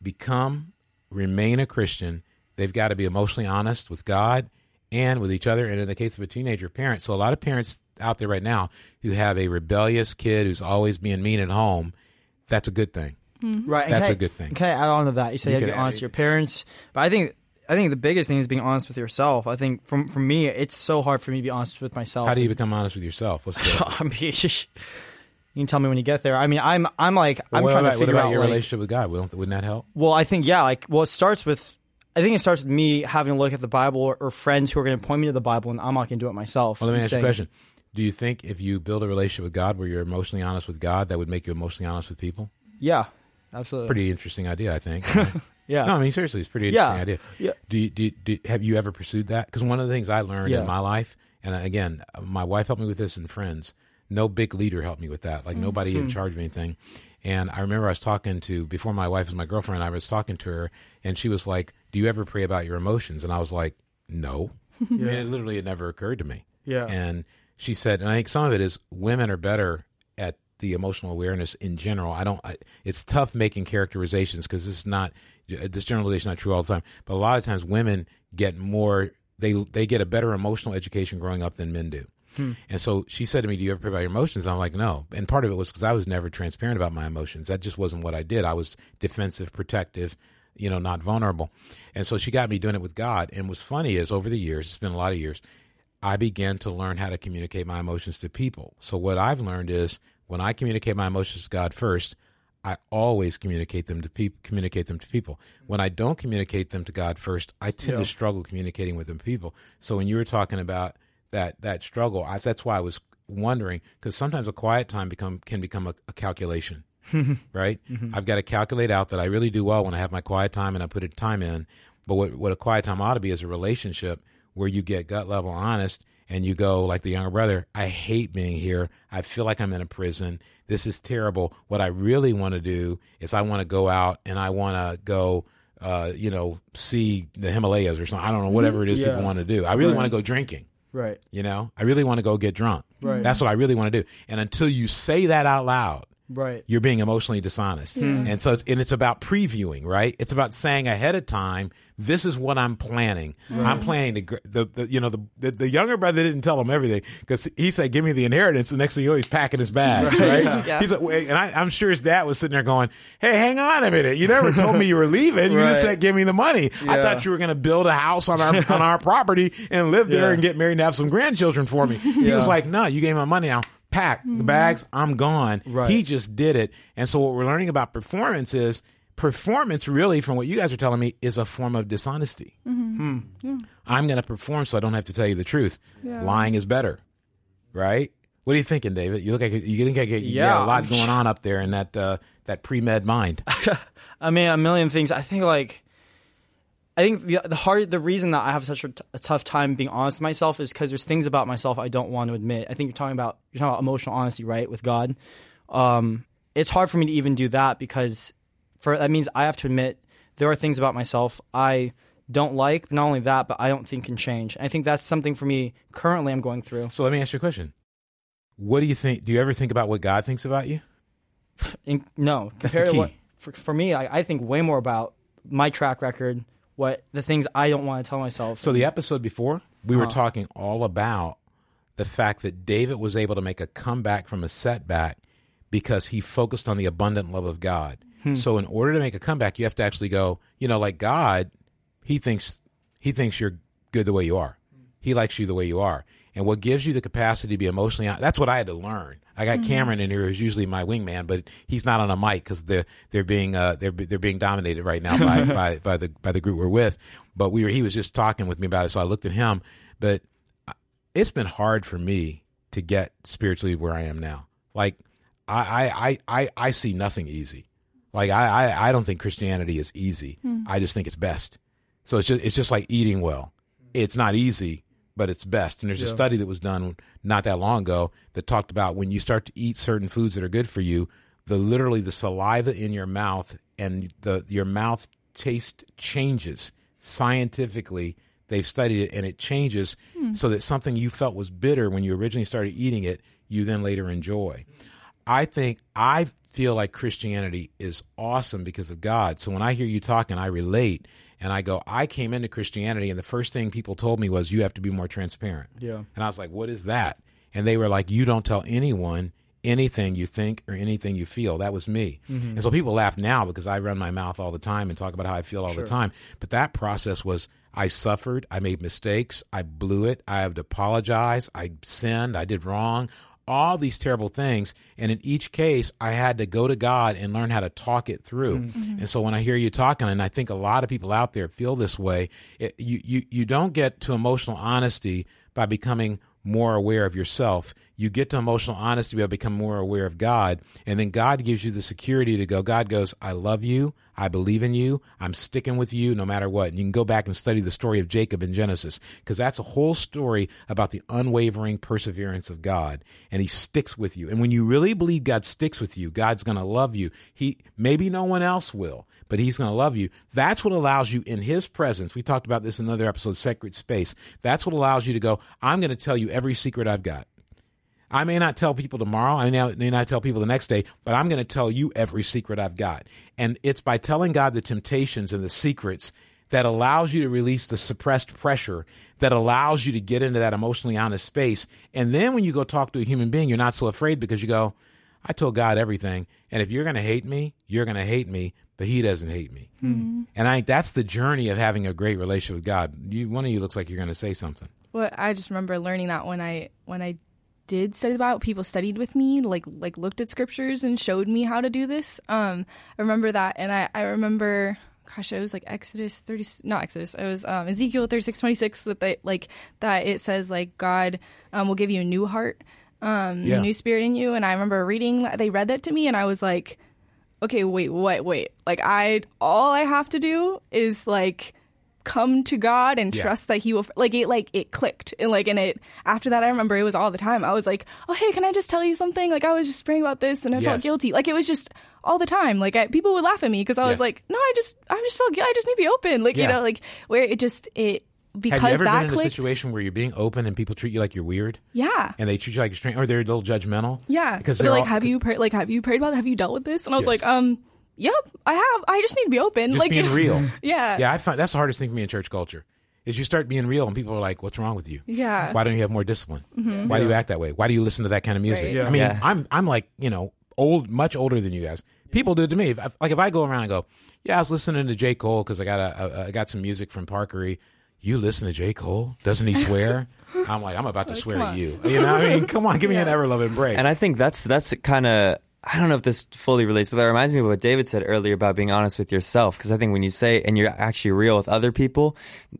become, remain a Christian, they've got to be emotionally honest with God and with each other. And in the case of a teenager parent, so a lot of parents out there right now who have a rebellious kid who's always being mean at home, that's a good thing. Mm-hmm. Right. That's can a I- good thing. Can I add on to that? You say You you have to be honest with your parents, but I think I think the biggest thing is being honest with yourself. I think from for me, it's so hard for me to be honest with myself. How do you become honest with yourself? What's the I mean, you can tell me when you get there. I mean, I'm I'm like I'm trying about, to figure what about out your like, relationship with God? Wouldn't, wouldn't that help? Well, I think yeah, like well, it starts with I think it starts with me having a look at the Bible or, or friends who are going to point me to the Bible, and I'm not going to do it myself. Well, let me and ask you a question. Do you think if you build a relationship with God where you're emotionally honest with God, that would make you emotionally honest with people? Yeah, absolutely. Pretty interesting idea, I think. yeah. No, I mean seriously, it's a pretty Yeah. interesting idea. Yeah. Do you, do, you- do have you ever pursued that? Because one of the things I learned Yeah. in my life, and again, my wife helped me with this, and friends. No big leader helped me with that. Like nobody Mm-hmm. in charge of anything. And I remember I was talking to before my wife was my girlfriend. I was talking to her, and she was like, "Do you ever pray about your emotions?" And I was like, "No." I mean, it literally it never occurred to me. Yeah. And she said, and I think some of it is women are better at the emotional awareness in general. I don't. I, it's tough making characterizations because this is not this generalization is not true all the time. But a lot of times, women get more. They they get a better emotional education growing up than men do. Hmm. And so she said to me, "Do you ever pray about your emotions?" I'm like, "No." And part of it was because I was never transparent about my emotions. That just wasn't what I did. I was defensive, protective, you know, not vulnerable. And so she got me doing it with God. And what's funny is over the years, it's been a lot of years, I began to learn how to communicate my emotions to people. So what I've learned is when I communicate my emotions to God first, I always communicate them to people. Communicate them to people. When I don't communicate them to God first, I tend to struggle communicating with them people. So when you were talking about that that struggle, I, that's why I was wondering because sometimes a quiet time become can become a, a calculation, right? Mm-hmm. I've got to calculate out that I really do well when I have my quiet time and I put a time in. But what what a quiet time ought to be is a relationship where you get gut level honest and you go like the younger brother, I hate being here. I feel like I'm in a prison. This is terrible. What I really want to do is I want to go out and I want to go uh, you know, see the Himalayas or something. I don't know, whatever it is Yeah. people want to do. I really want to go drinking. Right. You know, I really want to go get drunk. Right. That's what I really want to do. And until you say that out loud, Right. you're being emotionally dishonest. And so, it's, and it's about previewing, right? It's about saying ahead of time, this is what I'm planning. Mm-hmm. I'm planning to, the, the you know, the, the the younger brother didn't tell him everything because he said, "Give me the inheritance." The next thing you know, he's packing his bags, right? Yeah. He's like, wait, and I, I'm sure his dad was sitting there going, "Hey, hang on a minute! You never told me you were leaving. You just Right. said give me the money. I thought you were going to build a house on our on our property and live there Yeah. and get married and have some grandchildren for me." He was like, "No, you gave me my money. Now pack the mm-hmm. bags. I'm gone." Right. He just did it. And so what we're learning about performance is performance really from what you guys are telling me is a form of dishonesty. I'm going to perform so I don't have to tell you the truth. Yeah. Lying is better. Right? What are you thinking, David? You look like you think like you Yeah. got a lot going on up there in that uh, that pre-med mind. I mean, a million things. I think like, I think the the hard the reason that I have such a, t- a tough time being honest with myself is because there's things about myself I don't want to admit. I think you're talking about you're talking about emotional honesty, right, with God. Um, it's hard for me to even do that because for that means I have to admit there are things about myself I don't like. Not only that, but I don't think can change. I think that's something for me currently. I'm going through. So let me ask you a question. What do you think? Do you ever think about what God thinks about you? In, no, That's the compared to key. what for, for me, I, I think way more about my track record, what the things I don't want to tell myself. So the episode before, we were Uh-huh. talking all about the fact that David was able to make a comeback from a setback because he focused on the abundant love of God. Hmm. So in order to make a comeback, you have to actually go, you know, like God, he thinks he thinks you're good the way you are. He likes you the way you are. And what gives you the capacity to be emotionally hon- that's what I had to learn. I got Cameron in here who's usually my wingman, but he's not on a mic because they're they're being uh, they're they're being dominated right now by, by by the by the group we're with. But we were he was just talking with me about it, so I looked at him. But it's been hard for me to get spiritually where I am now. Like I I I I, I see nothing easy. Like I, I I don't think Christianity is easy. Hmm. I just think it's best. So it's just it's just like eating well. It's not easy, but it's best. And there's a study that was done not that long ago that talked about when you start to eat certain foods that are good for you, the literally the saliva in your mouth and the your mouth taste changes scientifically. They've studied it and it changes hmm. so that something you felt was bitter when you originally started eating it, you then later enjoy. I think I feel like Christianity is awesome because of God. So when I hear you talking, I relate and I go, I came into Christianity and the first thing people told me was you have to be more transparent. Yeah. And I was like, what is that? And they were like, you don't tell anyone anything you think or anything you feel. That was me. Mm-hmm. And so people laugh now because I run my mouth all the time and talk about how I feel all the time. But that process was I suffered, I made mistakes, I blew it, I have to apologize, I sinned, I did wrong. All these terrible things. And in each case, I had to go to God and learn how to talk it through. Mm-hmm. Mm-hmm. And so when I hear you talking, and I think a lot of people out there feel this way, it, you, you, you don't get to emotional honesty by becoming more aware of yourself. You get to emotional honesty by becoming more aware of God. And then God gives you the security to go, God goes, I love you. I believe in you. I'm sticking with you no matter what. And you can go back and study the story of Jacob in Genesis because that's a whole story about the unwavering perseverance of God. And he sticks with you. And when you really believe God sticks with you, God's going to love you. He, maybe no one else will, but he's going to love you. That's what allows you in his presence. We talked about this in another episode, Sacred Space. That's what allows you to go, I'm going to tell you every secret I've got. I may not tell people tomorrow. I may not tell people the next day, but I'm going to tell you every secret I've got. And it's by telling God the temptations and the secrets that allows you to release the suppressed pressure that allows you to get into that emotionally honest space. And then when you go talk to a human being, you're not so afraid because you go, I told God everything. And if you're going to hate me, you're going to hate me, but he doesn't hate me. And I think that's the journey of having a great relationship with God. You, one of you looks like you're going to say something. Well, I just remember learning that when I when I did study the Bible, people studied with me, like like looked at scriptures and showed me how to do this. Um, I remember that, and I I remember, gosh, it was like Exodus thirty, not Exodus, it was um, Ezekiel thirty six twenty six that they like that it says like God um, will give you a new heart, um, Yeah. a new spirit in you, and I remember reading that they read that to me, and I was like, okay, wait, wait, wait, like I all I have to do is like come to God and Yeah. trust that He will. Like it, like it clicked, and like and it. After that, I remember it was all the time. I was like, "Oh, hey, can I just tell you something?" Like I was just praying about this, and I felt guilty. Like it was just all the time. Like I, people would laugh at me because I was Yes. like, "No, I just, I just felt, I just need to be open." Like you know, like where it just it because Have you ever that been in a situation where you're being open and people treat you like you're weird? yeah. And they treat you like a stranger, or they're a little judgmental? Yeah, Because but they're like, all- have you prayed? Like, have you prayed about? It? Have you dealt with this? And I was Yes. like, um, yep, I have. I just need to be open. Just like, being real. Yeah, Yeah, I find that's the hardest thing for me in church culture. Is you start being real and people are like, "What's wrong with you? Yeah. Mm-hmm. Why don't you have more discipline? Why do you act that way? Why do you listen to that kind of music?" Right. Yeah. I mean, Yeah. I'm I'm like you know old, much older than you guys. People do it to me. If like if I go around and go, "Yeah, I was listening to J Cole because I got a, a I got some music from Parkery." You listen to J Cole? Doesn't he swear? I'm like, I'm about to swear come at you. You know, what I mean, come on, give me an ever loving break. And I think that's that's kind of I don't know if this fully relates, but that reminds me of what David said earlier about being honest with yourself. Because I think when you say and you're actually real with other people,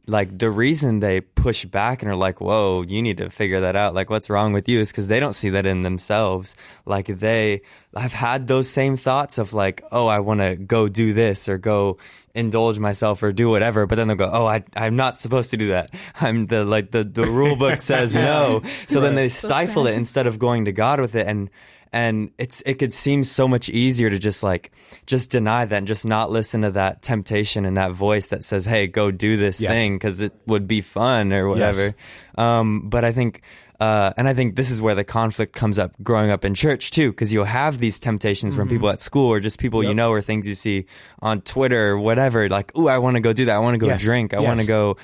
like the reason they push back and are like, "Whoa, you need to figure that out." Like, what's wrong with you? Is because they don't see that in themselves. Like they, I've had those same thoughts of like, "Oh, I want to go do this or go indulge myself or do whatever," but then they'll go, "Oh, I, I'm not supposed to do that. I'm the like the the rule book says no." So then they stifle it instead of going to God with it and and it's it could seem so much easier to just like just deny that and just not listen to that temptation and that voice that says hey go do this Yes. thing because it would be fun or whatever um, but i think uh, and I think this is where the conflict comes up growing up in church too, because you'll have these temptations from people at school or just people you know or things you see on Twitter or whatever. Like, ooh, I want to go do that. I want to go Yes. drink. I want to go,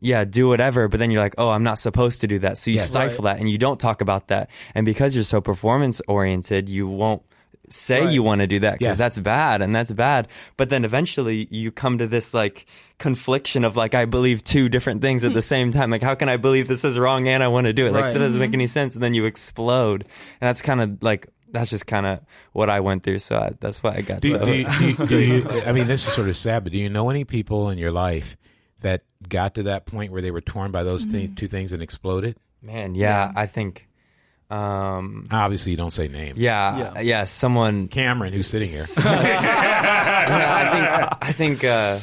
yeah, do whatever. But then you're like, oh, I'm not supposed to do that. So you Yes. stifle that and you don't talk about that. And because you're so performance oriented, you won't say you want to do that because Yes. that's bad and that's bad. But then eventually you come to this like confliction of like, I believe two different things at the same time. Like, how can I believe this is wrong and I want to do it? Like, Right. that doesn't make any sense. And then you explode. And that's kind of like, that's just kind of what I went through. So I, that's why I got Do so. do, you, do, you, do you- I mean, this is sort of sad, but do you know any people in your life that got to that point where they were torn by those thi- two things and exploded? Man, yeah, I think, um, Obviously, you don't say names. yeah, yeah, someone Cameron, who's sitting here. yeah, I think I think uh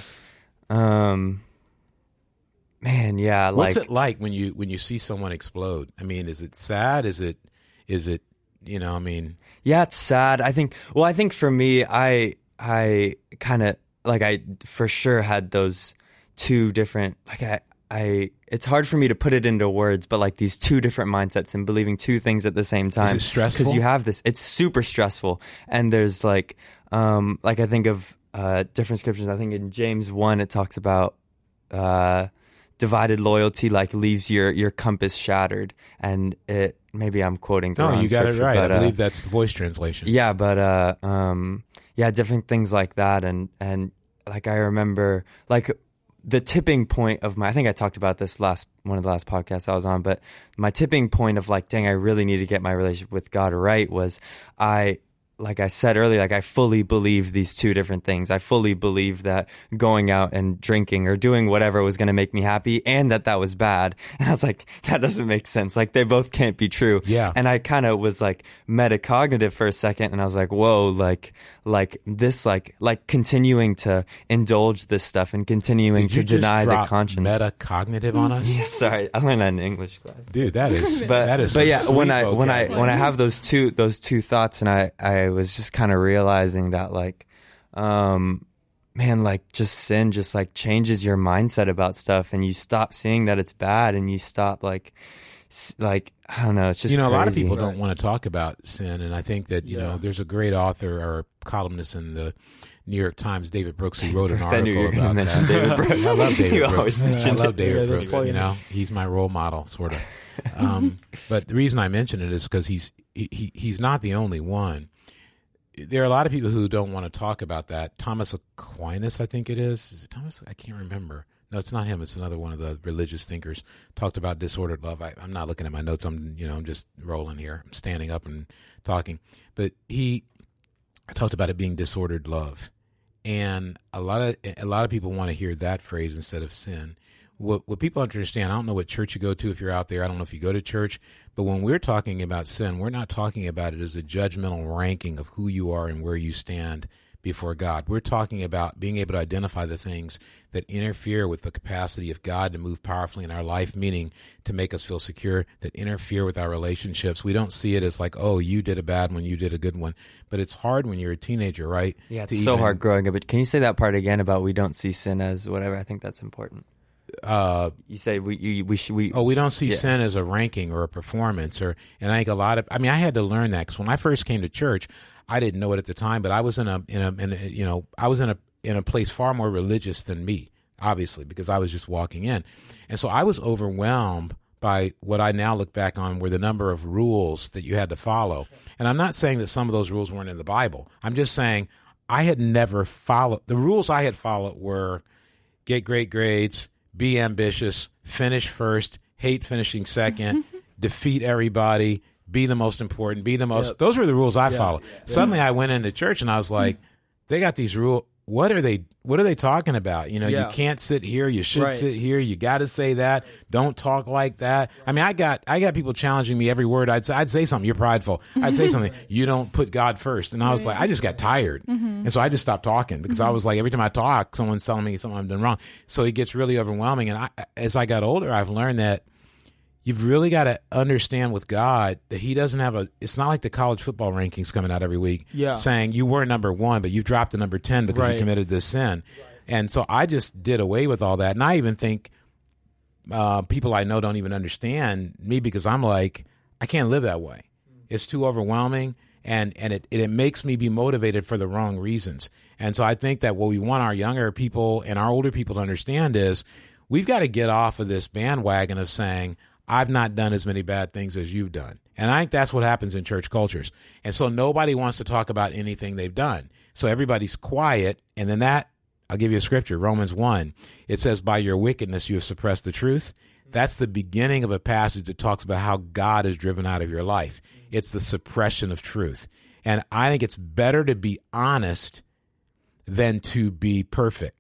um man, yeah, What's like it like when you when you see someone explode? I mean, is it sad? Is it is it you know? I mean, yeah, it's sad. I think well, I think for me I I kind of like I for sure had those two different like I I it's hard for me to put it into words, but like these two different mindsets and believing two things at the same time. it stressful? Because you have this, it's super stressful, and there's like, um, like I think of uh, different scriptures. I think in James one it talks about uh, divided loyalty like leaves your your compass shattered, and it maybe I'm quoting the no, you got it right. but, I uh, believe that's the voice translation. yeah, but uh, um, yeah, different things like that, and and like I remember, like the tipping point of my I think I talked about this last one of the last podcasts I was on, but my tipping point of like, dang, I really need to get my relationship with God right was I like I said earlier, like I fully believe these two different things. I fully believe that going out and drinking or doing whatever was going to make me happy and that that was bad. And I was like, that doesn't make sense. Like they both can't be true. Yeah. And I kind of was like metacognitive for a second and I was like, whoa, like, like this, like, like continuing to indulge this stuff and continuing Did to deny the conscience. Metacognitive on us, Yeah, sorry. I learned that in English class dude. That is but that is but yeah when i when i when i have those two those two thoughts and i i was just kind of realizing that like um man like just sin just like changes your mindset about stuff and you stop seeing that it's bad and you stop like s- like i don't know it's just you know, a lot of crazy. people don't want to talk about sin, and I think that you know, there's a great author or columnist in the New York Times, David Brooks, who wrote an I knew article you were about that. David Brooks. I love David You Brooks. always I love. David Yeah, Brooks. You know, he's my role model, sort of. Um, but the reason I mention it is because he's he, he he's not the only one. There are a lot of people who don't want to talk about that. Thomas Aquinas, I think it is. Is it Thomas? I can't remember. No, it's not him. It's another one of the religious thinkers. Talked about disordered love. I, I'm not looking at my notes. I'm you know I'm just rolling here. I'm standing up and talking. But he talked about it being disordered love, and a lot of a lot of people want to hear that phrase instead of sin. What what people understand, I don't know what church you go to if you're out there. I don't know if you go to church, but when we're talking about sin, we're not talking about it as a judgmental ranking of who you are and where you stand before God. We're talking about being able to identify the things that interfere with the capacity of God to move powerfully in our life, meaning to make us feel secure, that interfere with our relationships. We don't see it as like, oh, you did a bad one, you did a good one. But it's hard when you're a teenager, right? yeah it's so even- hard growing up but can you say that part again about we don't see sin as whatever i think that's important Uh, you say we you, we should we Oh, we don't see Yeah. sin as a ranking or a performance, or and I think a lot of. I mean, I had to learn that because when I first came to church, I didn't know it at the time, but I was in a in a, in a you know I was in a in a place far more religious than me, obviously, because I was just walking in, and so I was overwhelmed by what I now look back on were the number of rules that you had to follow. And I'm not saying that some of those rules weren't in the Bible. I'm just saying I had never followed the rules I had followed were get great grades, be ambitious, finish first, hate finishing second, defeat everybody, be the most important, be the most. Those were the rules I followed. Suddenly, I went into church and I was like, mm. they got these rules. What are they? What are they talking about? You know, Yeah. you can't sit here. You should Right. sit here. You got to say that. Don't talk like that. I mean, I got I got people challenging me every word. I'd say I'd say something. You're prideful. I'd say something. You don't put God first. And I was like, I just got tired, mm-hmm. and so I just stopped talking because I mm-hmm. was like, every time I talk, someone's telling me something I've done wrong. So it gets really overwhelming. And I, as I got older, I've learned that you've really got to understand with God that He doesn't have a. It's not like the college football rankings coming out every week, Yeah. saying you were number one, but you dropped to number ten because you committed this sin. And so I just did away with all that, and I even think uh, people I know don't even understand me because I'm like I can't live that way. It's too overwhelming, and and it it makes me be motivated for the wrong reasons. And so I think that what we want our younger people and our older people to understand is we've got to get off of this bandwagon of saying I've not done as many bad things as you've done. And I think that's what happens in church cultures. And so nobody wants to talk about anything they've done. So everybody's quiet, and then that I'll give you a scripture, Romans 1. It says, By your wickedness you have suppressed the truth. That's the beginning of a passage that talks about how God is driven out of your life. It's the suppression of truth. And I think it's better to be honest than to be perfect.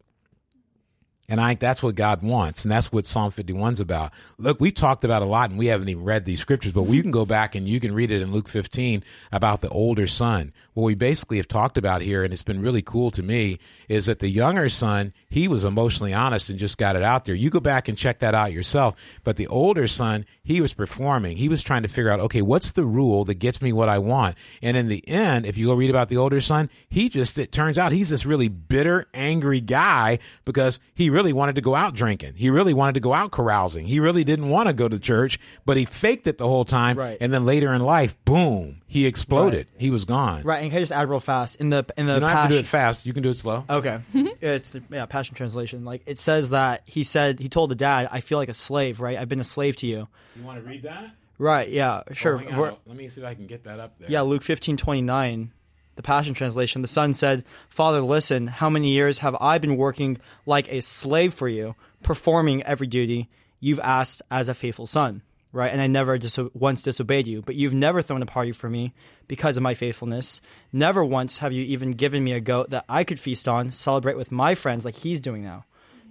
And I think that's what God wants. And that's what Psalm 51's about. Look, we've talked about a lot and we haven't even read these scriptures, but we can go back and you can read it in Luke 15 about the older son. What we basically have talked about here, and it's been really cool to me, is that the younger son, he was emotionally honest and just got it out there. You go back and check that out yourself. But the older son, he was performing. He was trying to figure out, okay, what's the rule that gets me what I want? And in the end, if you go read about the older son, he just, it turns out he's this really bitter, angry guy because he really wanted to go out drinking. He really wanted to go out carousing. He really didn't want to go to church, but he faked it the whole time. Right. And then later in life, boom, he exploded. He was gone. Right, and can I just add real fast in the in the You don't have to do it fast. You can do it slow. Okay, mm-hmm. it's the yeah, passion translation. Like it says that he said he told the dad, "I feel like a slave, right? I've been a slave to you." You want to read that? Right? Yeah, sure. Oh, hang on. We're- Let me see if I can get that up there. yeah, Luke fifteen twenty nine. The Passion Translation, the son said, Father, listen, how many years have I been working like a slave for you, performing every duty you've asked as a faithful son? Right? And I never diso- once disobeyed you, but you've never thrown a party for me because of my faithfulness. Never once have you even given me a goat that I could feast on, celebrate with my friends like he's doing now.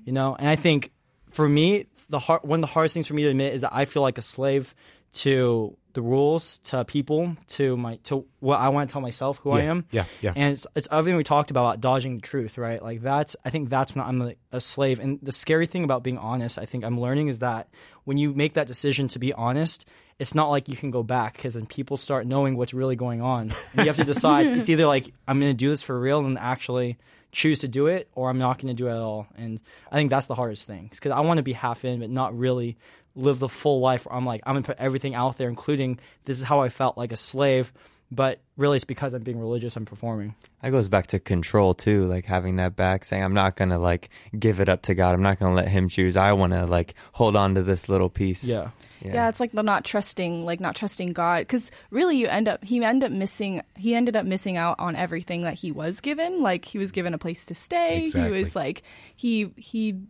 You know, and I think for me, the hard, one of the hardest things for me to admit is that I feel like a slave to the rules, to people, to my to what I want to tell myself who I am. yeah, yeah. And it's, it's everything we talked about, about dodging the truth, right? Like that's I think that's when I'm like a slave. And the scary thing about being honest, I think I'm learning is that when you make that decision to be honest, it's not like you can go back because then people start knowing what's really going on. And you have to decide. it's either like I'm going to do this for real and actually choose to do it, or I'm not going to do it at all. And I think that's the hardest thing because I want to be half in, but not really live the full life. Where I'm like I'm going to put everything out there, including this is how I felt like a slave. But really, it's because I'm being religious. I'm performing. That goes back to control too, like having that back, saying I'm not gonna like give it up to God. I'm not gonna let Him choose. I want to like hold on to this little piece. Yeah. Yeah. it's like the not trusting, like not trusting God, because really you end up he ended up missing he ended up missing out on everything that he was given. Like he was given a place to stay. Exactly. He was like he he,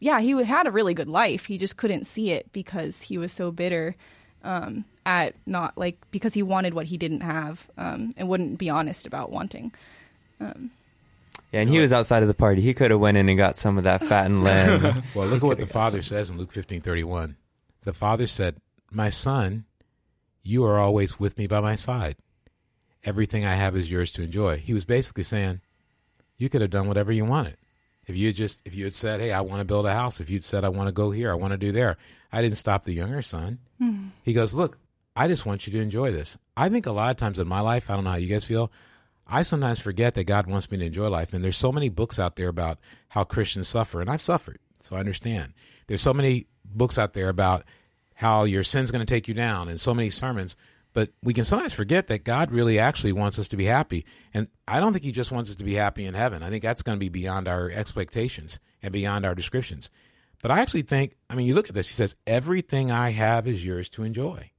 yeah, he had a really good life. He just couldn't see it because he was so bitter um, at not like because he wanted what he didn't have um, and wouldn't be honest about wanting. Yeah, and he was outside of the party. He could have went in and got some of that fat and lamb. Well, look at what the Father says in Luke fifteen thirty one. The Father said, My son, you are always with me by my side. Everything I have is yours to enjoy. He was basically saying, You could have done whatever you wanted. If you had just if you had said, Hey, I want to build a house, if you'd said I want to go here, I want to do there, I didn't stop the younger son. He goes, Look, I just want you to enjoy this. I think a lot of times in my life, I don't know how you guys feel. I sometimes forget that God wants me to enjoy life. And there's so many books out there about how Christians suffer, and I've suffered, so I understand. There's so many books out there about how your sin's going to take you down, and so many sermons. But we can sometimes forget that God really actually wants us to be happy. And I don't think He just wants us to be happy in heaven. I think that's going to be beyond our expectations and beyond our descriptions. But I actually think, I mean, you look at this, He says, Everything I have is yours to enjoy.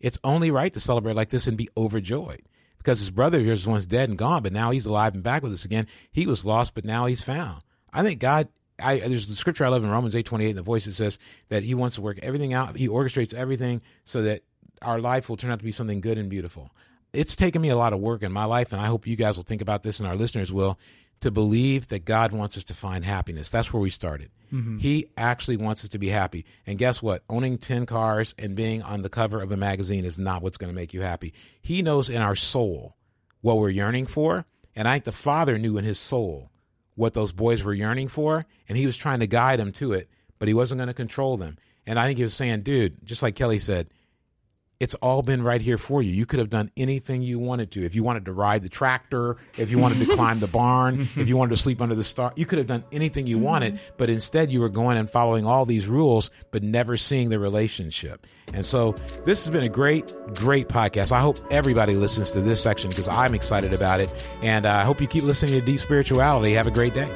It's only right to celebrate like this and be overjoyed because his brother here was once dead and gone, but now he's alive and back with us again. He was lost, but now he's found. I think God. I, there's the scripture I love in Romans eight twenty eight. The voice that says that He wants to work everything out. He orchestrates everything so that our life will turn out to be something good and beautiful. It's taken me a lot of work in my life, and I hope you guys will think about this, and our listeners will, to believe that God wants us to find happiness. That's where we started. Mm-hmm. He actually wants us to be happy. And guess what? Owning 10 cars and being on the cover of a magazine is not what's going to make you happy. He knows in our soul what we're yearning for. And I think the father knew in his soul what those boys were yearning for. And he was trying to guide them to it, but he wasn't going to control them. And I think he was saying, dude, just like Kelly said, it's all been right here for you. You could have done anything you wanted to. If you wanted to ride the tractor, if you wanted to climb the barn, if you wanted to sleep under the star, you could have done anything you wanted. But instead, you were going and following all these rules, but never seeing the relationship. And so, this has been a great, great podcast. I hope everybody listens to this section because I'm excited about it. And uh, I hope you keep listening to Deep Spirituality. Have a great day.